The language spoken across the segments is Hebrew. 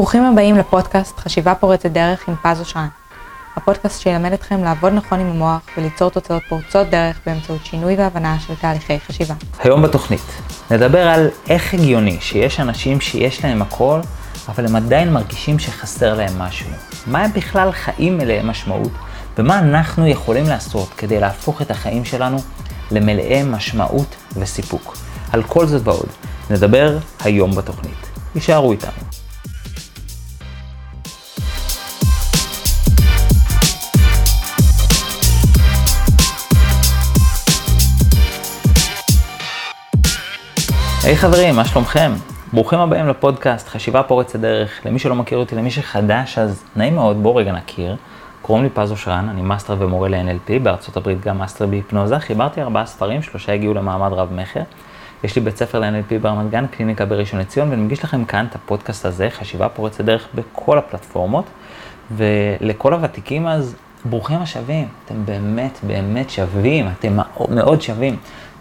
ברוכים הבאים לפודקאסט חשיבה פורצת דרך עם פז אושרן. הפודקאסט שילמד אתכם לעבוד נכון עם המוח וליצור תוצאות פורצות דרך באמצעות שינוי והבנה של תהליכי חשיבה. היום בתוכנית נדבר על איך הגיוני שיש אנשים שיש להם הכל, אבל הם עדיין מרגישים שחסר להם משהו. מה הם בכלל חיים מלאי משמעות, ומה אנחנו יכולים לעשות כדי להפוך את החיים שלנו למלאי משמעות וסיפוק. על כל זאת ועוד נדבר היום בתוכנית. הישארו איתנו. היי hey, חברים, מה שלומכם? ברוכים הבאים לפודקאסט חשיבה פורצת דרך. למי שלא מכיר אותי, למי שחדש, אז נעים מאוד, בואו רגע נכיר. קוראים לי פז אושרן, אני מאסטר ומורה ל-NLP, בארצות הברית גם מאסטר בהיפנוזה. חיברתי ארבעה ספרים, שלושה הגיעו למעמד רב-מכר. יש לי בית ספר ל-NLP ברמת גן, קליניקה בראשון לציון, ואני מגיש לכם כאן את הפודקאסט הזה, חשיבה פורצת דרך בכל הפלטפורמות. ולכל הוותיקים אז, ברוכים השבים, אתם באמת באמת שווים, אתם מאוד שווים,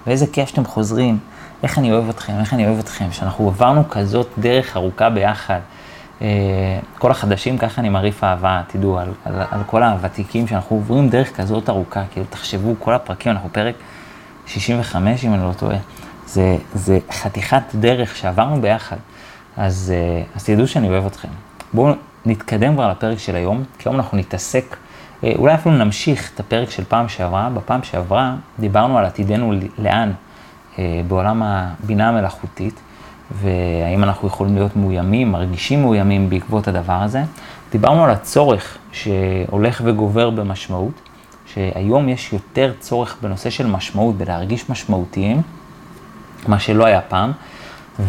ואיזה כיף שאתם חוזרים. איך אני אוהב אתכם, איך אני אוהב אתכם, שאנחנו עברנו כזאת דרך ארוכה ביחד. אה, כל החדשים, ככה אני מרעיף אהבה, תדעו, על, על, על כל הוותיקים, שאנחנו עוברים דרך כזאת ארוכה, כאילו, תחשבו, כל הפרקים, אנחנו פרק 65, אם אני לא טועה. זה, זה חתיכת דרך שעברנו ביחד, אז, אה, אז תדעו שאני אוהב אתכם. בואו נתקדם כבר לפרק של היום, כי היום אנחנו נתעסק, אה, אולי אפילו נמשיך את הפרק של פעם שעברה. בפעם שעברה דיברנו על עתידנו לאן. אה, בעולם הבינה המלאכותית, והאם אנחנו יכולים להיות מאוימים, מרגישים מאוימים בעקבות הדבר הזה. דיברנו על הצורך שהולך וגובר במשמעות, שהיום יש יותר צורך בנושא של משמעות, בלהרגיש משמעותיים, מה שלא היה פעם.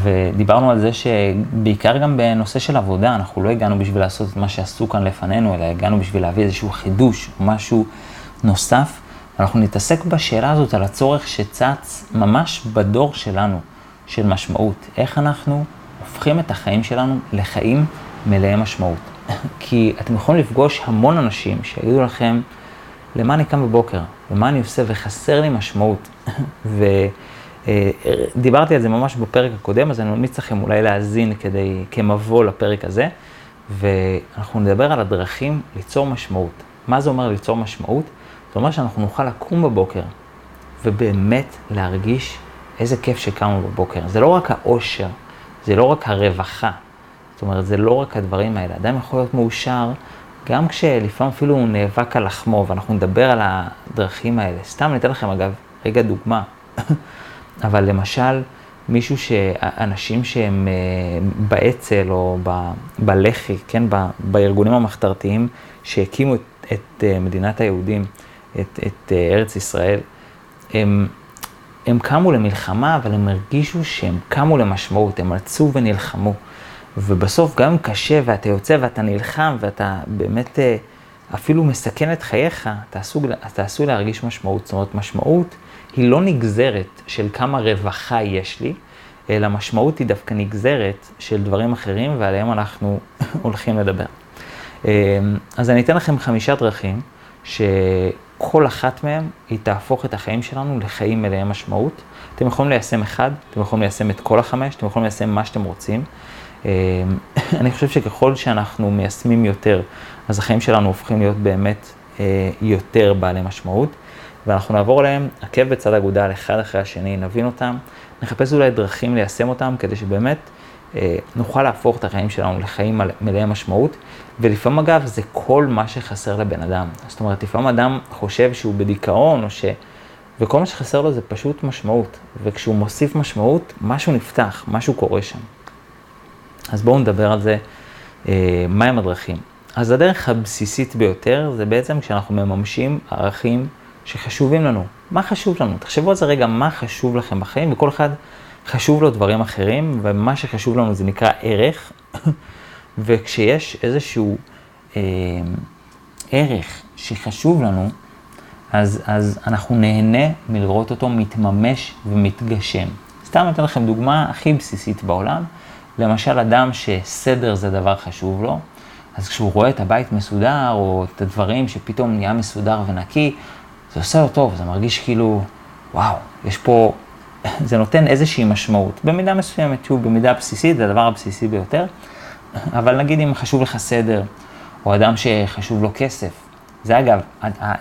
ודיברנו על זה שבעיקר גם בנושא של עבודה, אנחנו לא הגענו בשביל לעשות את מה שעשו כאן לפנינו, אלא הגענו בשביל להביא איזשהו חידוש, משהו נוסף. אנחנו נתעסק בשאלה הזאת על הצורך שצץ ממש בדור שלנו, של משמעות. איך אנחנו הופכים את החיים שלנו לחיים מלאי משמעות. כי אתם יכולים לפגוש המון אנשים שיגידו לכם, למה אני קם בבוקר? ומה אני עושה? וחסר לי משמעות. ודיברתי על זה ממש בפרק הקודם, אז אני ממליץ לכם אולי להאזין כדי, כמבוא לפרק הזה. ואנחנו נדבר על הדרכים ליצור משמעות. מה זה אומר ליצור משמעות? זה אומר שאנחנו נוכל לקום בבוקר ובאמת להרגיש איזה כיף שקמנו בבוקר. זה לא רק האושר, זה לא רק הרווחה. זאת אומרת, זה לא רק הדברים האלה. אדם יכול להיות מאושר גם כשלפעמים אפילו הוא נאבק על לחמו, ואנחנו נדבר על הדרכים האלה. סתם אני אתן לכם אגב, רגע דוגמה. אבל למשל, מישהו שאנשים שהם אה, באצ"ל או ב, בלח"י, כן, ב, בארגונים המחתרתיים שהקימו את, את אה, מדינת היהודים, את, את אה, ארץ ישראל, הם, הם קמו למלחמה, אבל הם הרגישו שהם קמו למשמעות, הם רצו ונלחמו. ובסוף, גם קשה ואתה יוצא ואתה נלחם ואתה באמת אה, אפילו מסכן את חייך, אתה עשוי, אתה עשוי להרגיש משמעות. זאת אומרת, משמעות היא לא נגזרת של כמה רווחה יש לי, אלא משמעות היא דווקא נגזרת של דברים אחרים, ועליהם אנחנו הולכים לדבר. אה, אז אני אתן לכם חמישה דרכים, ש... כל אחת מהן, היא תהפוך את החיים שלנו לחיים מלאי משמעות. אתם יכולים ליישם אחד, אתם יכולים ליישם את כל החמש, אתם יכולים ליישם מה שאתם רוצים. אה, אני חושב שככל שאנחנו מיישמים יותר, אז החיים שלנו הופכים להיות באמת אה, יותר בעלי משמעות. ואנחנו נעבור עליהם עקב בצד אגודל, אחד אחרי השני, נבין אותם, נחפש אולי דרכים ליישם אותם, כדי שבאמת נוכל להפוך את החיים שלנו לחיים מלאי משמעות, ולפעמים אגב זה כל מה שחסר לבן אדם. זאת אומרת, לפעמים אדם חושב שהוא בדיכאון, או ש... וכל מה שחסר לו זה פשוט משמעות, וכשהוא מוסיף משמעות, משהו נפתח, משהו קורה שם. אז בואו נדבר על זה, אה, מהם הדרכים. אז הדרך הבסיסית ביותר זה בעצם כשאנחנו מממשים ערכים שחשובים לנו. מה חשוב לנו? תחשבו על זה רגע, מה חשוב לכם בחיים, וכל אחד חשוב לו דברים אחרים, ומה שחשוב לנו זה נקרא ערך, וכשיש איזשהו אה, ערך שחשוב לנו, אז, אז אנחנו נהנה מלראות אותו מתממש ומתגשם. סתם אתן לכם דוגמה הכי בסיסית בעולם, למשל אדם שסדר זה דבר חשוב לו, אז כשהוא רואה את הבית מסודר, או את הדברים שפתאום נהיה מסודר ונקי, זה עושה לו טוב, זה מרגיש כאילו, וואו, יש פה זה נותן איזושהי משמעות. במידה מסוימת, שוב, במידה בסיסית, זה הדבר הבסיסי ביותר. אבל נגיד אם חשוב לך סדר, או אדם שחשוב לו כסף. זה אגב,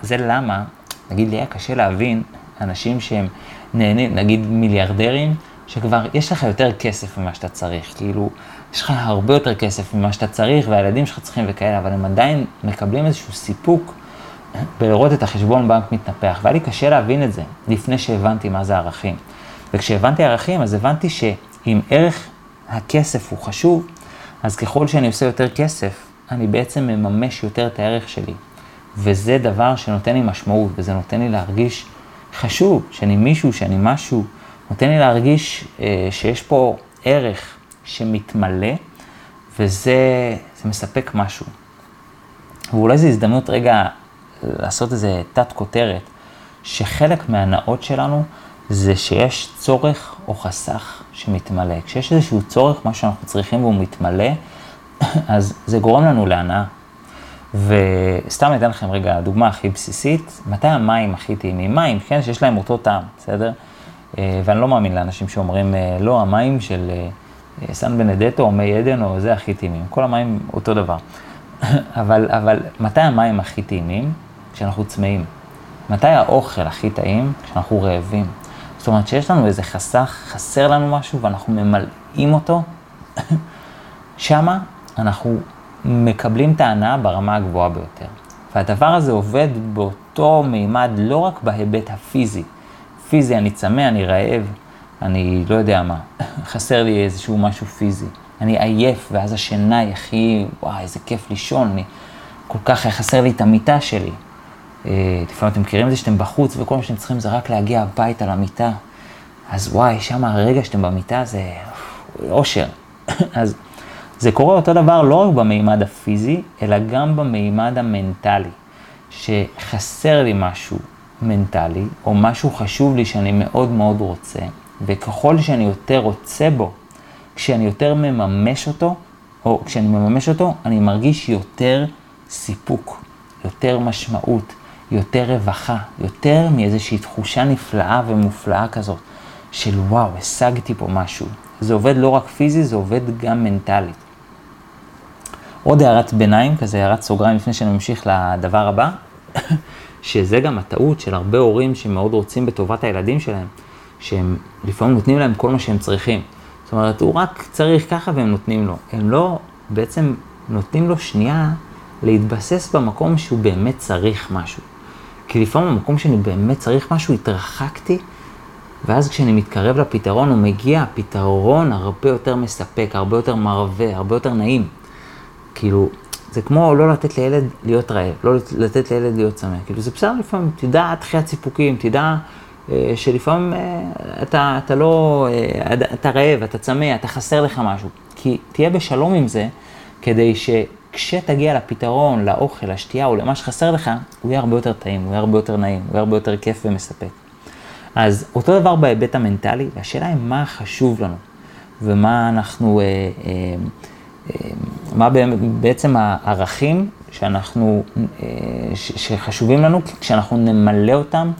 זה למה, נגיד לי היה קשה להבין אנשים שהם נהנים, נגיד מיליארדרים, שכבר יש לך יותר כסף ממה שאתה צריך, כאילו, יש לך הרבה יותר כסף ממה שאתה צריך, והילדים שלך צריכים וכאלה, אבל הם עדיין מקבלים איזשהו סיפוק בלראות את החשבון בנק מתנפח, והיה לי קשה להבין את זה, לפני שהבנתי מה זה ערכים. וכשהבנתי ערכים, אז הבנתי שאם ערך הכסף הוא חשוב, אז ככל שאני עושה יותר כסף, אני בעצם מממש יותר את הערך שלי. וזה דבר שנותן לי משמעות, וזה נותן לי להרגיש חשוב, שאני מישהו, שאני משהו, נותן לי להרגיש אה, שיש פה ערך שמתמלא, וזה מספק משהו. ואולי זו הזדמנות רגע לעשות איזה תת כותרת, שחלק מהנאות שלנו זה שיש צורך או חסך שמתמלא. כשיש איזשהו צורך, מה שאנחנו צריכים והוא מתמלא, אז זה גורם לנו להנאה. וסתם אתן לכם רגע דוגמה הכי בסיסית, מתי המים הכי טעימים? מים, כן, שיש להם אותו טעם, בסדר? אה, ואני לא מאמין לאנשים שאומרים, אה, לא, המים של אה, סן בנדטו או מי עדן או זה הכי טעימים, כל המים אותו דבר. אבל, אבל מתי המים הכי טעימים? כשאנחנו צמאים. מתי האוכל הכי טעים? כשאנחנו רעבים. זאת אומרת שיש לנו איזה חסך, חסר לנו משהו ואנחנו ממלאים אותו, שמה אנחנו מקבלים את ההנאה ברמה הגבוהה ביותר. והדבר הזה עובד באותו מימד לא רק בהיבט הפיזי. פיזי, אני צמא, אני רעב, אני לא יודע מה, חסר לי איזשהו משהו פיזי. אני עייף, ואז השינה היא הכי, וואי, איזה כיף לישון, אני, כל כך חסר לי את המיטה שלי. אה, לפעמים אתם מכירים את זה שאתם בחוץ, וכל מה שאתם צריכים זה רק להגיע הביתה למיטה. אז וואי, שם הרגע שאתם במיטה זה אושר. אז זה קורה אותו דבר לא רק במימד הפיזי, אלא גם במימד המנטלי. שחסר לי משהו מנטלי, או משהו חשוב לי שאני מאוד מאוד רוצה, וככל שאני יותר רוצה בו, כשאני יותר מממש אותו, או כשאני מממש אותו, אני מרגיש יותר סיפוק, יותר משמעות, יותר רווחה, יותר מאיזושהי תחושה נפלאה ומופלאה כזאת, של וואו, השגתי פה משהו. זה עובד לא רק פיזי, זה עובד גם מנטלית. עוד הערת ביניים, כזה הערת סוגריים לפני שאני ממשיך לדבר הבא, שזה גם הטעות של הרבה הורים שמאוד רוצים בטובת הילדים שלהם, שהם לפעמים נותנים להם כל מה שהם צריכים. זאת אומרת, הוא רק צריך ככה והם נותנים לו. הם לא, בעצם נותנים לו שנייה להתבסס במקום שהוא באמת צריך משהו. כי לפעמים במקום שאני באמת צריך משהו, התרחקתי, ואז כשאני מתקרב לפתרון, הוא מגיע פתרון הרבה יותר מספק, הרבה יותר מרווה, הרבה יותר נעים. כאילו, זה כמו לא לתת לילד להיות רעב, לא לתת לילד להיות צמא. כאילו, זה בסדר לפעמים, תדע דחיית סיפוקים, תדע אה, שלפעמים אה, אתה, אתה לא, אה, אתה רעב, אתה צמא, אתה חסר לך משהו. כי תהיה בשלום עם זה, כדי שכשתגיע לפתרון, לאוכל, לשתייה או למה שחסר לך, הוא יהיה הרבה יותר טעים, הוא יהיה הרבה יותר נעים, הוא יהיה הרבה יותר כיף ומספק. אז אותו דבר בהיבט המנטלי, והשאלה היא מה חשוב לנו, ומה אנחנו, אה, אה, אה, מה בעצם הערכים שאנחנו, אה, שחשובים לנו, כשאנחנו נמלא אותם,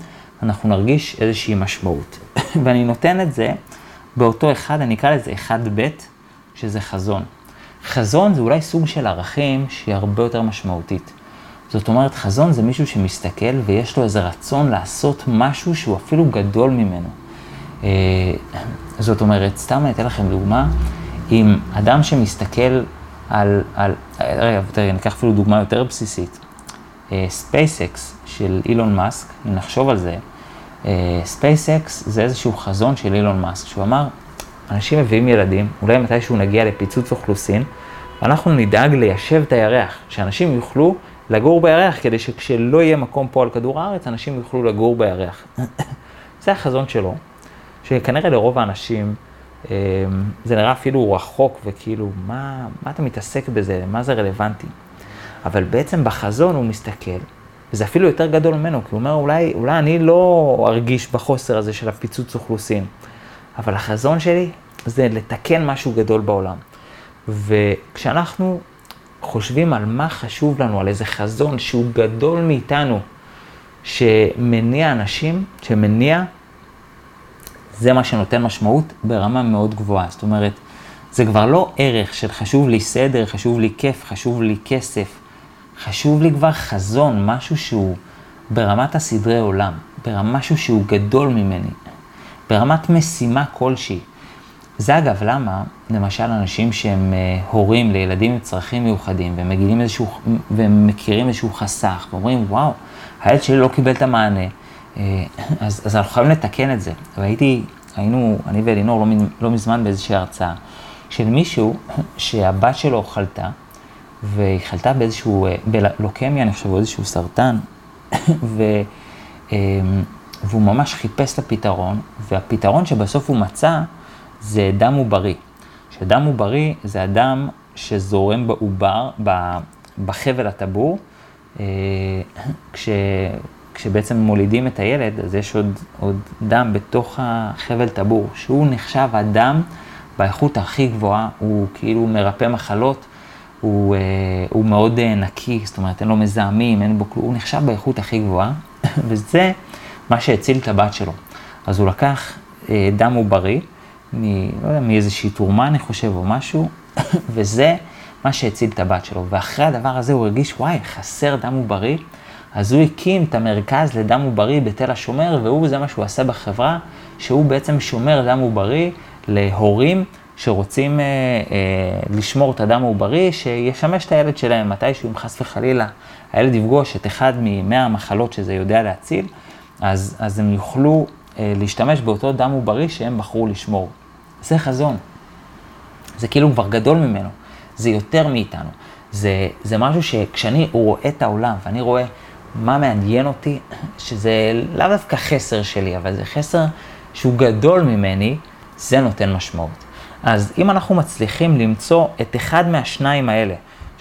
אנחנו נרגיש איזושהי משמעות. ואני נותן את זה באותו אחד, אני אקרא לזה אחד ב', שזה חזון. חזון זה אולי סוג של ערכים שהיא הרבה יותר משמעותית. זאת אומרת, חזון זה מישהו שמסתכל ויש לו איזה רצון לעשות משהו שהוא אפילו גדול ממנו. אה, זאת אומרת, סתם אני אתן לכם דוגמה, אם אדם שמסתכל על, על רגע, תראי, ניקח אפילו דוגמה יותר בסיסית. SpaceX אה, של אילון מאסק, אם נחשוב על זה, SpaceX אה, זה איזשהו חזון של אילון מאסק, שהוא אמר, אנשים מביאים ילדים, אולי מתישהו נגיע לפיצוץ אוכלוסין, ואנחנו נדאג ליישב את הירח, שאנשים יוכלו לגור בירח, כדי שכשלא יהיה מקום פה על כדור הארץ, אנשים יוכלו לגור בירח. זה החזון שלו, שכנראה לרוב האנשים אה, זה נראה אפילו רחוק, וכאילו, מה, מה אתה מתעסק בזה, מה זה רלוונטי? אבל בעצם בחזון הוא מסתכל, וזה אפילו יותר גדול ממנו, כי הוא אומר, אולי, אולי אני לא ארגיש בחוסר הזה של הפיצוץ אוכלוסין, אבל החזון שלי זה לתקן משהו גדול בעולם. וכשאנחנו חושבים על מה חשוב לנו, על איזה חזון שהוא גדול מאיתנו, שמניע אנשים, שמניע, זה מה שנותן משמעות ברמה מאוד גבוהה. זאת אומרת, זה כבר לא ערך של חשוב לי סדר, חשוב לי כיף, חשוב לי כסף. חשוב לי כבר חזון, משהו שהוא ברמת הסדרי עולם, ברמה שהוא גדול ממני, ברמת משימה כלשהי. זה אגב למה, למשל, אנשים שהם uh, הורים לילדים עם צרכים מיוחדים, והם מגיעים איזשהו, והם מכירים איזשהו חסך, ואומרים, וואו, הילד שלי לא קיבל את המענה, uh, אז, אז אנחנו חייבים לתקן את זה. והייתי, היינו, אני ואלינור לא, לא מזמן באיזושהי הרצאה, של מישהו שהבת שלו חלתה, והיא חלתה באיזשהו, אה, בלוקמיה, אני חושב, או איזשהו סרטן, ו, אמ, והוא ממש חיפש את הפתרון, והפתרון שבסוף הוא מצא זה דם עוברי. שדם עוברי זה הדם שזורם בעובר, בחבל הטבור, אה, כש, כשבעצם מולידים את הילד, אז יש עוד, עוד דם בתוך החבל טבור, שהוא נחשב הדם באיכות הכי גבוהה, הוא כאילו מרפא מחלות, הוא, אה, הוא מאוד אה, נקי, זאת אומרת, אין לו מזהמים, אין בו הוא נחשב באיכות הכי גבוהה, וזה מה שהציל את הבת שלו. אז הוא לקח אה, דם עוברי, מ, לא יודע, מאיזושהי תרומה, אני חושב, או משהו, וזה מה שהציל את הבת שלו. ואחרי הדבר הזה הוא הרגיש, וואי, חסר דם עוברי, אז הוא הקים את המרכז לדם עוברי בתל השומר, והוא, זה מה שהוא עשה בחברה, שהוא בעצם שומר דם עוברי להורים שרוצים אה, אה, לשמור את הדם העוברי, שישמש את הילד שלהם מתישהו, אם חס וחלילה הילד יפגוש את אחד ממאה המחלות שזה יודע להציל, אז, אז הם יוכלו אה, להשתמש באותו דם עוברי שהם בחרו לשמור. זה חזון. זה כאילו כבר גדול ממנו, זה יותר מאיתנו. זה, זה משהו שכשאני רואה את העולם ואני רואה מה מעניין אותי, שזה לאו דווקא חסר שלי, אבל זה חסר שהוא גדול ממני, זה נותן משמעות. אז אם אנחנו מצליחים למצוא את אחד מהשניים האלה,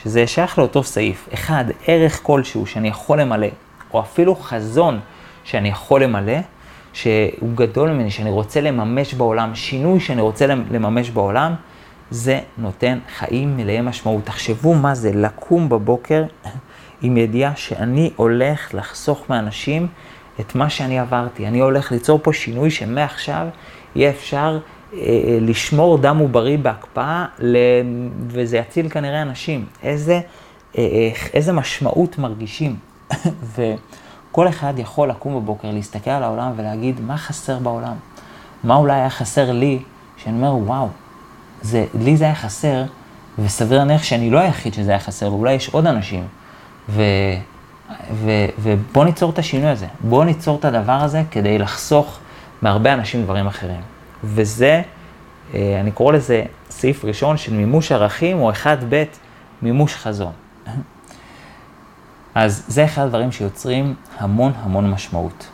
שזה שייך לאותו סעיף, אחד, ערך כלשהו שאני יכול למלא, או אפילו חזון שאני יכול למלא, שהוא גדול ממני, שאני רוצה לממש בעולם, שינוי שאני רוצה לממש בעולם, זה נותן חיים מלאי משמעות. תחשבו מה זה לקום בבוקר עם ידיעה שאני הולך לחסוך מאנשים את מה שאני עברתי. אני הולך ליצור פה שינוי שמעכשיו יהיה אפשר אה, אה, לשמור דם עוברי בהקפאה, וזה יציל כנראה אנשים. איזה, אה, איזה משמעות מרגישים. וכל אחד יכול לקום בבוקר, להסתכל על העולם ולהגיד, מה חסר בעולם? מה אולי היה חסר לי, שאני אומר, וואו, זה, לי זה היה חסר, וסביר להניח שאני לא היחיד שזה היה חסר, ואולי יש עוד אנשים. ו, ו, ובוא ניצור את השינוי הזה. בוא ניצור את הדבר הזה כדי לחסוך מהרבה אנשים דברים אחרים. וזה, אה, אני קורא לזה סעיף ראשון של מימוש ערכים, או אחד ב' מימוש חזון. אז זה אחד הדברים שיוצרים המון המון משמעות.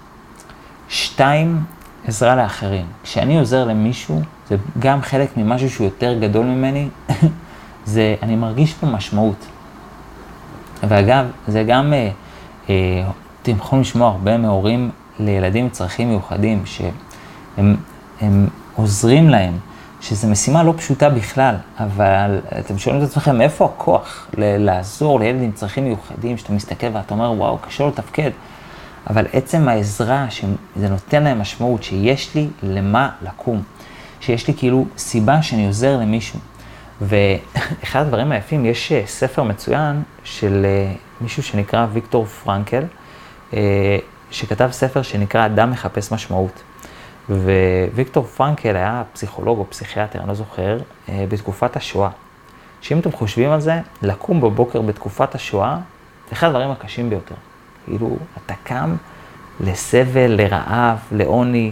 שתיים, עזרה לאחרים. כשאני עוזר למישהו, זה גם חלק ממשהו שהוא יותר גדול ממני, זה, אני מרגיש פה משמעות. ואגב, זה גם, אה, אה, אתם יכולים לשמוע הרבה מהורים לילדים עם צרכים מיוחדים, שהם הם עוזרים להם, שזו משימה לא פשוטה בכלל, אבל אתם שואלים את עצמכם, מאיפה הכוח לעזור לילד עם צרכים מיוחדים, שאתה מסתכל ואתה אומר, וואו, קשה לו לתפקד. אבל עצם העזרה, שזה נותן להם משמעות, שיש לי למה לקום, שיש לי כאילו סיבה שאני עוזר למישהו. ואחד הדברים היפים, יש אה, ספר מצוין של אה, מישהו שנקרא ויקטור פרנקל, אה, שכתב ספר שנקרא אדם מחפש משמעות. וויקטור פרנקל היה פסיכולוג או פסיכיאטר, אני לא זוכר, אה, בתקופת השואה. שאם אתם חושבים על זה, לקום בבוקר בתקופת השואה, זה אחד הדברים הקשים ביותר. כאילו, אתה קם לסבל, לרעב, לעוני,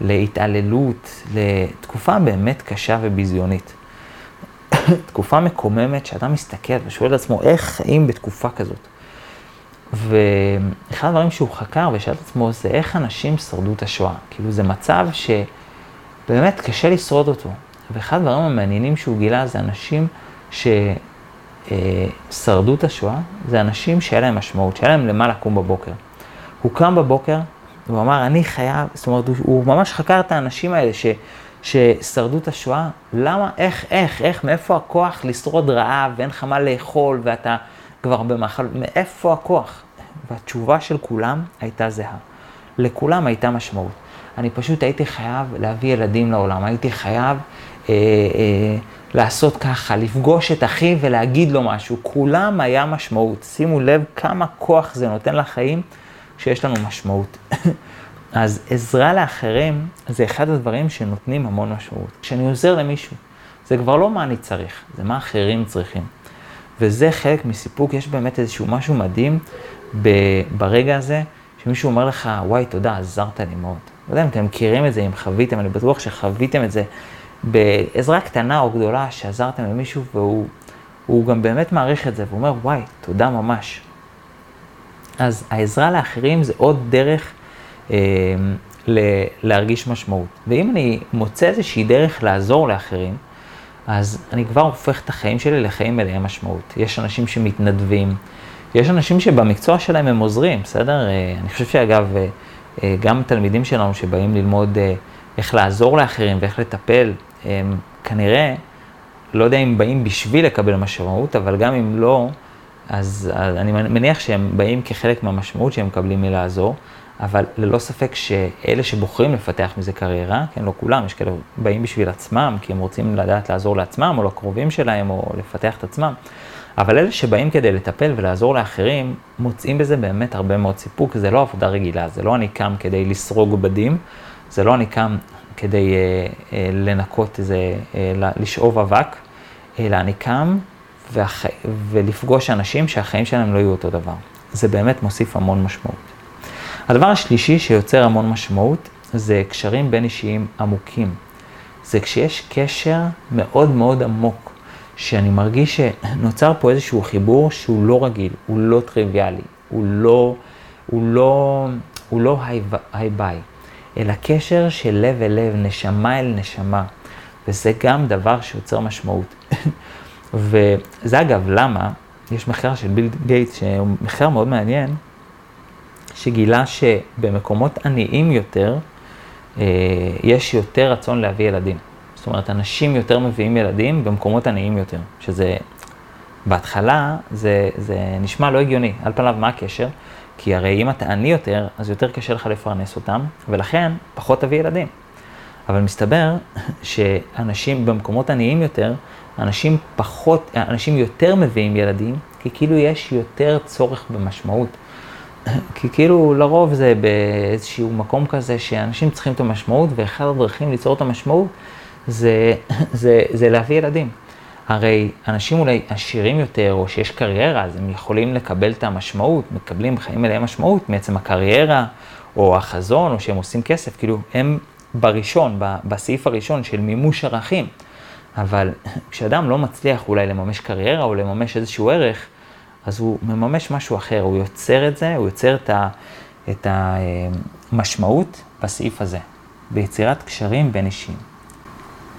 להתעללות, לתקופה באמת קשה וביזיונית. תקופה מקוממת שאתה מסתכל ושואל את עצמו, איך חיים בתקופה כזאת? ואחד הדברים שהוא חקר ושאל את עצמו זה איך אנשים שרדו את השואה. כאילו זה מצב שבאמת קשה לשרוד אותו. ואחד הדברים המעניינים שהוא גילה זה אנשים ששרדו את השואה, זה אנשים שהיה להם משמעות, שהיה להם למה לקום בבוקר. הוא קם בבוקר, הוא אמר, אני חייב, זאת אומרת, הוא ממש חקר את האנשים האלה ש, ששרדו את השואה, למה, איך, איך, איך, מאיפה הכוח לשרוד רעב ואין לך מה לאכול ואתה... כבר במאכל, מאיפה הכוח? והתשובה של כולם הייתה זהה. לכולם הייתה משמעות. אני פשוט הייתי חייב להביא ילדים לעולם, הייתי חייב אה, אה, לעשות ככה, לפגוש את אחיו ולהגיד לו משהו, כולם היה משמעות. שימו לב כמה כוח זה נותן לחיים כשיש לנו משמעות. אז עזרה לאחרים זה אחד הדברים שנותנים המון משמעות. כשאני עוזר למישהו, זה כבר לא מה אני צריך, זה מה אחרים צריכים. וזה חלק מסיפוק, יש באמת איזשהו משהו מדהים ברגע הזה, שמישהו אומר לך, וואי, תודה, עזרת לי מאוד. לא יודע אם אתם מכירים את זה, אם חוויתם, אני בטוח שחוויתם את זה בעזרה קטנה או גדולה שעזרתם למישהו, והוא גם באמת מעריך את זה, והוא אומר, וואי, תודה ממש. אז העזרה לאחרים זה עוד דרך אה, להרגיש משמעות. ואם אני מוצא איזושהי דרך לעזור לאחרים, אז אני כבר הופך את החיים שלי לחיים מלאי משמעות. יש אנשים שמתנדבים, יש אנשים שבמקצוע שלהם הם עוזרים, בסדר? אה, אני חושב שאגב, אה, אה, גם תלמידים שלנו שבאים ללמוד איך לעזור לאחרים ואיך לטפל, הם כנראה, לא יודע אם באים בשביל לקבל משמעות, אבל גם אם לא, אז, אני מניח שהם באים כחלק מהמשמעות שהם מקבלים מלעזור, אבל ללא ספק שאלה שבוחרים לפתח מזה קריירה, כן, לא כולם, יש כאלה באים בשביל עצמם, כי הם רוצים לדעת לעזור לעצמם, או לקרובים שלהם, או לפתח את עצמם. אבל אלה שבאים כדי לטפל ולעזור לאחרים, מוצאים בזה באמת הרבה מאוד סיפוק, זה לא עבודה רגילה, זה לא אני קם כדי לסרוג בדים, זה לא אני קם כדי אה, אה, לנקות איזה, אה, לשאוב אבק, אלא אני קם והח... ולפגוש אנשים שהחיים שלהם לא יהיו אותו דבר. זה באמת מוסיף המון משמעות. הדבר השלישי שיוצר המון משמעות זה קשרים בין אישיים עמוקים. זה כשיש קשר מאוד מאוד עמוק, שאני מרגיש שנוצר פה איזשהו חיבור שהוא לא רגיל, הוא לא טריוויאלי, הוא לא, הוא לא, הוא לא היי ביי, אלא קשר של לב אל לב, נשמה אל נשמה, וזה גם דבר שיוצר משמעות. וזה אגב, למה? יש מחקר של ביל גייט, שהוא מחקר מאוד מעניין, שגילה שבמקומות עניים יותר, אה, יש יותר רצון להביא ילדים. זאת אומרת, אנשים יותר מביאים ילדים במקומות עניים יותר, שזה, בהתחלה זה, זה נשמע לא הגיוני, על פניו מה הקשר? כי הרי אם אתה עני יותר, אז יותר קשה לך לפרנס אותם, ולכן פחות תביא ילדים. אבל מסתבר שאנשים במקומות עניים יותר, אנשים פחות, אנשים יותר מביאים ילדים, כי כאילו יש יותר צורך במשמעות. כי כאילו לרוב זה באיזשהו מקום כזה שאנשים צריכים את המשמעות, ואחד הדרכים ליצור את המשמעות זה, זה, זה להביא ילדים. הרי אנשים אולי עשירים יותר, או שיש קריירה, אז הם יכולים לקבל את המשמעות, מקבלים חיים מלאי משמעות מעצם הקריירה, או החזון, או שהם עושים כסף, כאילו הם בראשון, בסעיף הראשון של מימוש ערכים. אבל כשאדם לא מצליח אולי לממש קריירה או לממש איזשהו ערך, אז הוא מממש משהו אחר, הוא יוצר את זה, הוא יוצר את, ה, את המשמעות בסעיף הזה, ביצירת קשרים בין אישיים.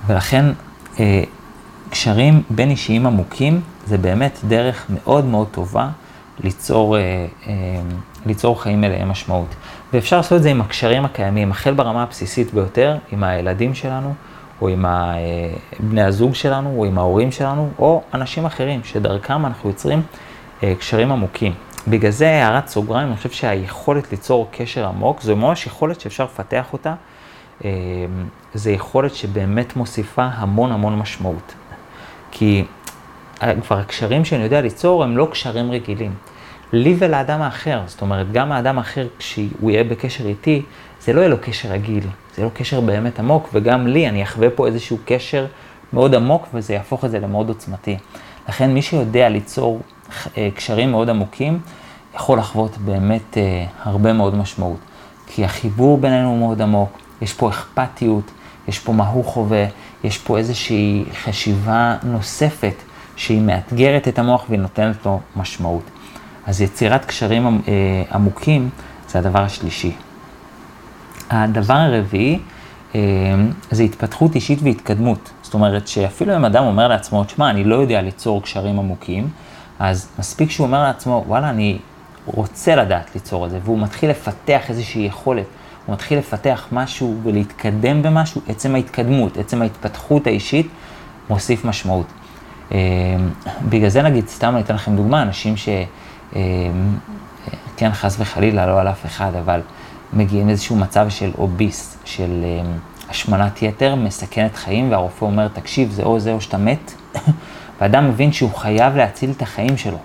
ולכן אה, קשרים בין אישיים עמוקים זה באמת דרך מאוד מאוד טובה ליצור, אה, אה, ליצור חיים מלאי משמעות. ואפשר לעשות את זה עם הקשרים הקיימים, החל ברמה הבסיסית ביותר, עם הילדים שלנו, או עם בני הזוג שלנו, או עם ההורים שלנו, או אנשים אחרים, שדרכם אנחנו יוצרים קשרים עמוקים. בגלל זה הערת סוגריים, אני חושב שהיכולת ליצור קשר עמוק, זו ממש יכולת שאפשר לפתח אותה אמ, זה יכולת שבאמת מוסיפה המון המון משמעות. כי כבר הקשרים שאני יודע ליצור הם לא קשרים רגילים. לי ולאדם האחר, זאת אומרת, גם האדם האחר, כשהוא יהיה בקשר איתי, זה לא יהיה לו קשר רגיל, זה לא קשר באמת עמוק, וגם לי, אני אחווה פה איזשהו קשר מאוד עמוק, וזה יהפוך את זה למאוד עוצמתי. לכן מי שיודע ליצור אה, קשרים מאוד עמוקים, יכול לחוות באמת אה, הרבה מאוד משמעות. כי החיבור בינינו הוא מאוד עמוק, יש פה אכפתיות, יש פה מה הוא חווה, יש פה איזושהי חשיבה נוספת שהיא מאתגרת את המוח והיא נותנת לו משמעות. אז יצירת קשרים אה, עמוקים זה הדבר השלישי. הדבר הרביעי אה, זה התפתחות אישית והתקדמות. זאת אומרת שאפילו אם אדם אומר לעצמו, תשמע, אני לא יודע ליצור קשרים עמוקים, אז מספיק שהוא אומר לעצמו, וואלה, אני רוצה לדעת ליצור את זה, והוא מתחיל לפתח איזושהי יכולת. הוא מתחיל לפתח משהו ולהתקדם במשהו, עצם ההתקדמות, עצם ההתפתחות האישית, מוסיף משמעות. אה, בגלל זה נגיד, סתם אני אתן לכם דוגמה, אנשים ש... אה, כן, חס וחלילה, לא על אף אחד, אבל מגיעים לאיזשהו מצב של אוביס, של, אה, השמנת יתר מסכנת חיים, והרופא אומר, תקשיב, זה או זה או שאתה מת, ואדם מבין שהוא חייב להציל את החיים שלו.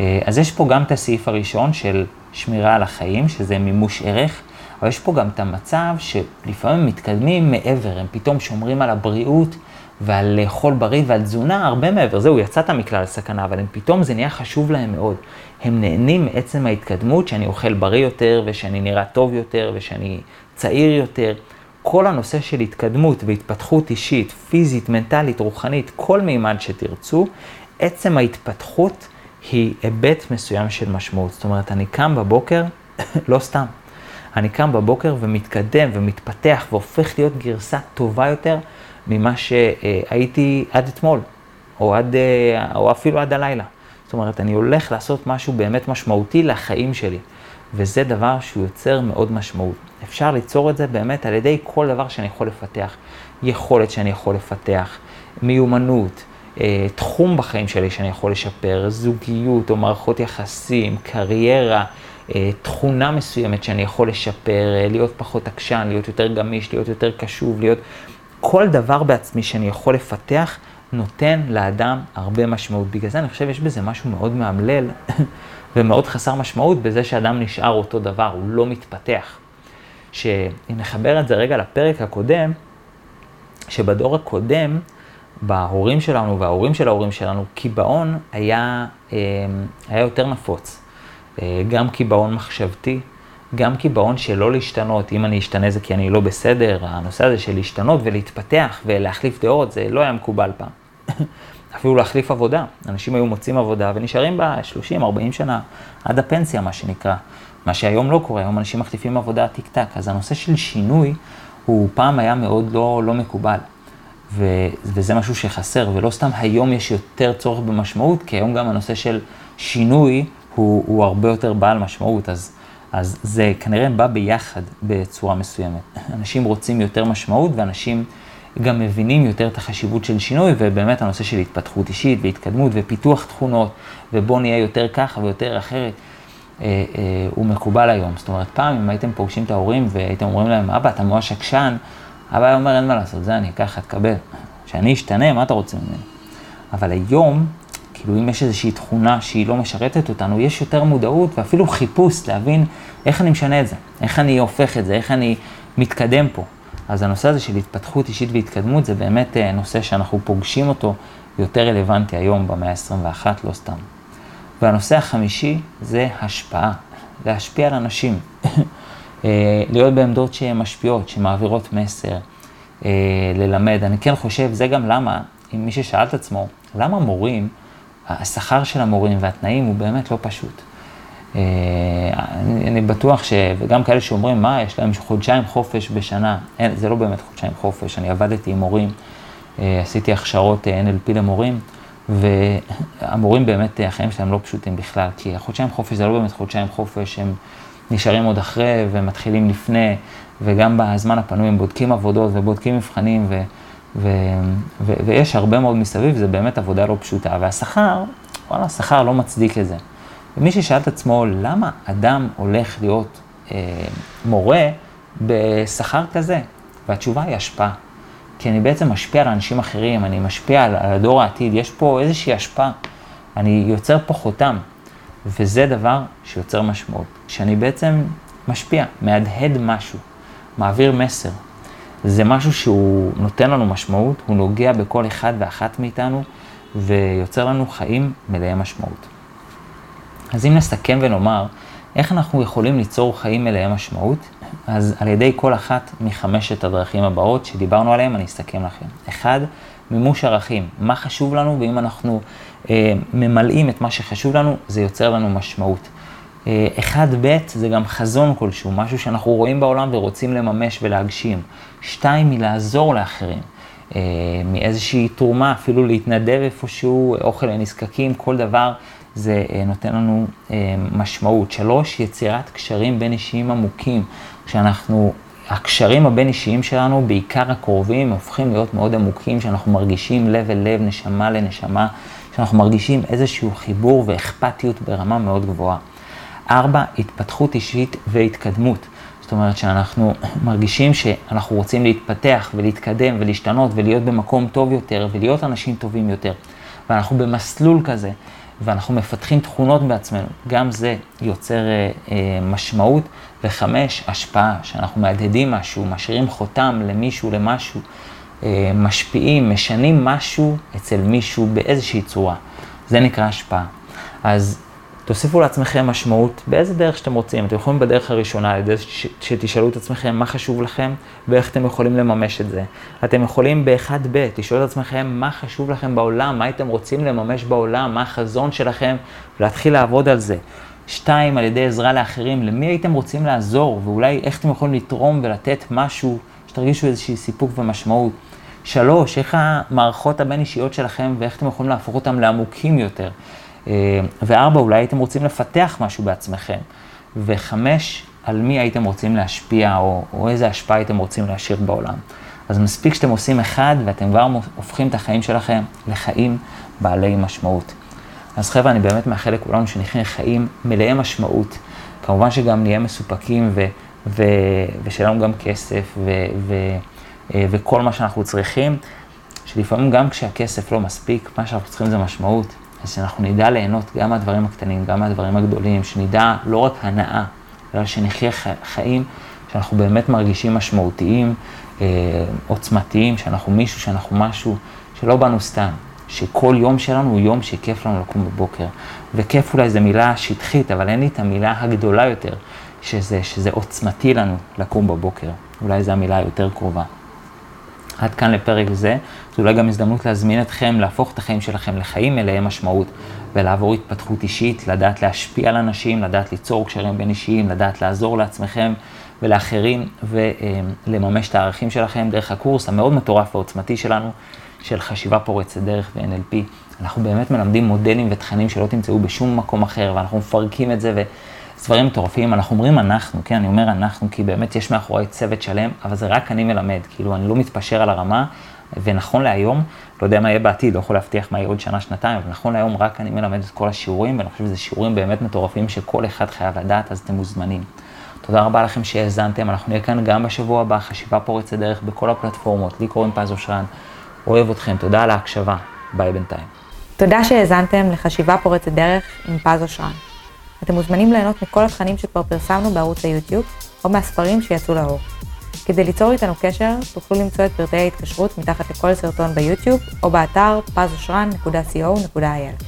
אה, אז יש פה גם את הסעיף הראשון של שמירה על החיים, שזה מימוש ערך, אבל יש פה גם את המצב שלפעמים מתקדמים מעבר, הם פתאום שומרים על הבריאות ועל לאכול בריא ועל תזונה הרבה מעבר. זהו, יצאת מכלל הסכנה, אבל הם פתאום זה נהיה חשוב להם מאוד. הם נהנים מעצם ההתקדמות, שאני אוכל בריא יותר, ושאני נראה טוב יותר, ושאני צעיר יותר. כל הנושא של התקדמות והתפתחות אישית, פיזית, מנטלית, רוחנית, כל מימד שתרצו, עצם ההתפתחות היא היבט מסוים של משמעות. זאת אומרת, אני קם בבוקר, לא סתם, אני קם בבוקר ומתקדם ומתפתח והופך להיות גרסה טובה יותר ממה שהייתי עד אתמול, או, עד, או אפילו עד הלילה. זאת אומרת, אני הולך לעשות משהו באמת משמעותי לחיים שלי, וזה דבר שהוא יוצר מאוד משמעות. אפשר ליצור את זה באמת על ידי כל דבר שאני יכול לפתח. יכולת שאני יכול לפתח, מיומנות, אה, תחום בחיים שלי שאני יכול לשפר, זוגיות או מערכות יחסים, קריירה, אה, תכונה מסוימת שאני יכול לשפר, אה, להיות פחות עקשן, להיות יותר גמיש, להיות יותר קשוב, להיות... כל דבר בעצמי שאני יכול לפתח, נותן לאדם הרבה משמעות. בגלל זה אני חושב יש בזה משהו מאוד מאמלל ומאוד חסר משמעות בזה שאדם נשאר אותו דבר, הוא לא מתפתח. שאם נחבר את זה רגע לפרק הקודם, שבדור הקודם, בהורים שלנו וההורים של ההורים שלנו, קיבעון היה, אה, היה יותר נפוץ. אה, גם קיבעון מחשבתי, גם קיבעון שלא להשתנות, אם אני אשתנה זה כי אני לא בסדר, הנושא הזה של להשתנות ולהתפתח ולהחליף דעות, זה לא היה מקובל פעם. אפילו להחליף עבודה. אנשים היו מוצאים עבודה ונשארים בה 30-40 שנה, עד הפנסיה, מה שנקרא. מה שהיום לא קורה, היום אנשים מחליפים עבודה טיק טק. אז הנושא של שינוי, הוא פעם היה מאוד לא, לא מקובל. ו, וזה משהו שחסר, ולא סתם היום יש יותר צורך במשמעות, כי היום גם הנושא של שינוי הוא, הוא הרבה יותר בעל משמעות. אז אז זה כנראה בא ביחד בצורה מסוימת. אנשים רוצים יותר משמעות ואנשים גם מבינים יותר את החשיבות של שינוי, ובאמת הנושא של התפתחות אישית והתקדמות ופיתוח תכונות, ובוא נהיה יותר ככה ויותר אחרת, אה, אה, הוא מקובל היום. זאת אומרת, פעם אם הייתם פוגשים את ההורים והייתם אומרים להם, אבא, אתה ממש עקשן, אבא היה אומר, אין מה לעשות, זה אני אקח, תקבל. שאני אשתנה, מה אתה רוצה ממני? אבל היום, כאילו אם יש איזושהי תכונה שהיא לא משרתת אותנו, יש יותר מודעות ואפילו חיפוש להבין איך אני משנה את זה, איך אני הופך את זה, איך אני מתקדם פה. אז הנושא הזה של התפתחות אישית והתקדמות זה באמת אה, נושא שאנחנו פוגשים אותו יותר רלוונטי היום במאה ה-21, לא סתם. והנושא החמישי זה השפעה, להשפיע על אנשים, אה, להיות בעמדות שהן משפיעות, שמעבירות מסר, אה, ללמד. אני כן חושב, זה גם למה, אם מי ששאל את עצמו, למה מורים, השכר של המורים והתנאים הוא באמת לא פשוט. אה, אני, אני בטוח ש... וגם כאלה שאומרים, מה, יש להם חודשיים חופש בשנה. אין, זה לא באמת חודשיים חופש, אני עבדתי עם מורים, אה, עשיתי הכשרות אה, NLP למורים, והמורים באמת, החיים שלהם לא פשוטים בכלל, כי החודשיים חופש זה לא באמת חודשיים חופש, הם נשארים עוד אחרי ומתחילים לפני, וגם בזמן הפנוי הם בודקים עבודות ובודקים מבחנים, ו... ו, ו, ויש הרבה מאוד מסביב, זה באמת עבודה לא פשוטה. והשכר, וואלה, השכר לא מצדיק את זה. ומי ששאל את עצמו, למה אדם הולך להיות אה, מורה בשכר כזה? והתשובה היא השפעה. כי אני בעצם משפיע על אנשים אחרים, אני משפיע על, על הדור העתיד, יש פה איזושהי השפעה. אני יוצר פה חותם, וזה דבר שיוצר משמעות. כשאני בעצם משפיע, מהדהד משהו, מעביר מסר, זה משהו שהוא נותן לנו משמעות, הוא נוגע בכל אחד ואחת מאיתנו ויוצר לנו חיים מלאי משמעות. אז אם נסכם ונאמר, איך אנחנו יכולים ליצור חיים מלאי משמעות? אז על ידי כל אחת מחמשת הדרכים הבאות שדיברנו עליהן, אני אסכם לכם. אחד, מימוש ערכים. מה חשוב לנו, ואם אנחנו אה, ממלאים את מה שחשוב לנו, זה יוצר לנו משמעות. אה, אחד ב' זה גם חזון כלשהו, משהו שאנחנו רואים בעולם ורוצים לממש ולהגשים. שתיים, מלעזור לאחרים. אה, מאיזושהי תרומה, אפילו להתנדב איפשהו, אוכל לנזקקים, כל דבר זה אה, נותן לנו משמעות. שלוש, יצירת קשרים בין אישיים עמוקים. כשאנחנו, הקשרים הבין אישיים שלנו, בעיקר הקרובים, הופכים להיות מאוד עמוקים, שאנחנו מרגישים לב אל לב, נשמה לנשמה, שאנחנו מרגישים איזשהו חיבור ואכפתיות ברמה מאוד גבוהה. ארבע, התפתחות אישית והתקדמות. זאת אומרת שאנחנו מרגישים שאנחנו רוצים להתפתח ולהתקדם ולהשתנות ולהיות במקום טוב יותר ולהיות אנשים טובים יותר. ואנחנו במסלול כזה, ואנחנו מפתחים תכונות בעצמנו. גם זה יוצר אה, אה, משמעות. וחמש, השפעה, שאנחנו מהדהדים משהו, משאירים חותם למישהו, למשהו, אה, משפיעים, משנים משהו אצל מישהו באיזושהי צורה. זה נקרא השפעה. אז תוסיפו לעצמכם משמעות באיזה דרך שאתם רוצים. אתם יכולים בדרך הראשונה, על ידי שתשאלו את עצמכם מה חשוב לכם ואיך אתם יכולים לממש את זה. אתם יכולים באחד ב' לשאול את עצמכם מה חשוב לכם בעולם, מה הייתם רוצים לממש בעולם, מה החזון שלכם, ולהתחיל לעבוד על זה. שתיים, על ידי עזרה לאחרים, למי הייתם רוצים לעזור, ואולי איך אתם יכולים לתרום ולתת משהו, שתרגישו איזושהי סיפוק ומשמעות. שלוש, איך המערכות הבין-אישיות שלכם ואיך אתם יכולים להפוך אותם לעמוקים יותר. אה, וארבע, אולי הייתם רוצים לפתח משהו בעצמכם. וחמש, על מי הייתם רוצים להשפיע, או, או איזה השפעה הייתם רוצים להשאיר בעולם. אז מספיק שאתם עושים אחד, ואתם כבר הופכים את החיים שלכם לחיים בעלי משמעות. אז חבר'ה, אני באמת מאחל לכולנו שנחיה חיים מלאי משמעות. כמובן שגם נהיה מסופקים ו, ו, ושיהיה גם כסף ו, ו, אה, וכל מה שאנחנו צריכים, שלפעמים גם כשהכסף לא מספיק, מה שאנחנו צריכים זה משמעות. אז שאנחנו נדע ליהנות גם מהדברים הקטנים, גם מהדברים הגדולים, שנדע לא רק הנאה, אלא שנחיה חיים שאנחנו באמת מרגישים משמעותיים, אה, עוצמתיים, שאנחנו מישהו, שאנחנו משהו, שלא באנו סתם. שכל יום שלנו הוא יום שכיף לנו לקום בבוקר. וכיף אולי זו מילה שטחית, אבל אין לי את המילה הגדולה יותר, שזה, שזה עוצמתי לנו לקום בבוקר. אולי זו המילה היותר קרובה. עד כאן לפרק זה, זו אולי גם הזדמנות להזמין אתכם להפוך את החיים שלכם לחיים מלאי משמעות ולעבור התפתחות אישית, לדעת להשפיע על אנשים, לדעת ליצור קשרים בין אישיים, לדעת לעזור לעצמכם ולאחרים ולממש את הערכים שלכם דרך הקורס המאוד מטורף ועוצמתי שלנו. של חשיבה פורצת דרך ו-NLP. אנחנו באמת מלמדים מודלים ותכנים שלא תמצאו בשום מקום אחר, ואנחנו מפרקים את זה, ודברים מטורפים. אנחנו אומרים אנחנו, כן, אני אומר אנחנו, כי באמת יש מאחורי צוות שלם, אבל זה רק אני מלמד, כאילו, אני לא מתפשר על הרמה, ונכון להיום, לא יודע מה יהיה בעתיד, לא יכול להבטיח מה יהיה עוד שנה, שנתיים, אבל נכון להיום רק אני מלמד את כל השיעורים, ואני חושב שזה שיעורים באמת מטורפים שכל אחד חייב לדעת, אז אתם מוזמנים. תודה רבה לכם שהאזנתם, אנחנו נהיה כאן גם בשבוע הבא, חשיבה פורצת דרך בכל הפלטפורמות, לי קוראים פז אושרן. אוהב אתכם, תודה על ההקשבה. ביי בינתיים. תודה שהאזנתם לחשיבה פורצת דרך עם פז אושרן. אתם מוזמנים ליהנות מכל התכנים שכבר פרסמנו בערוץ היוטיוב, או מהספרים שיצאו לאור. כדי ליצור איתנו קשר, תוכלו למצוא את פרטי ההתקשרות מתחת לכל סרטון ביוטיוב, או באתר pazosran.co.il.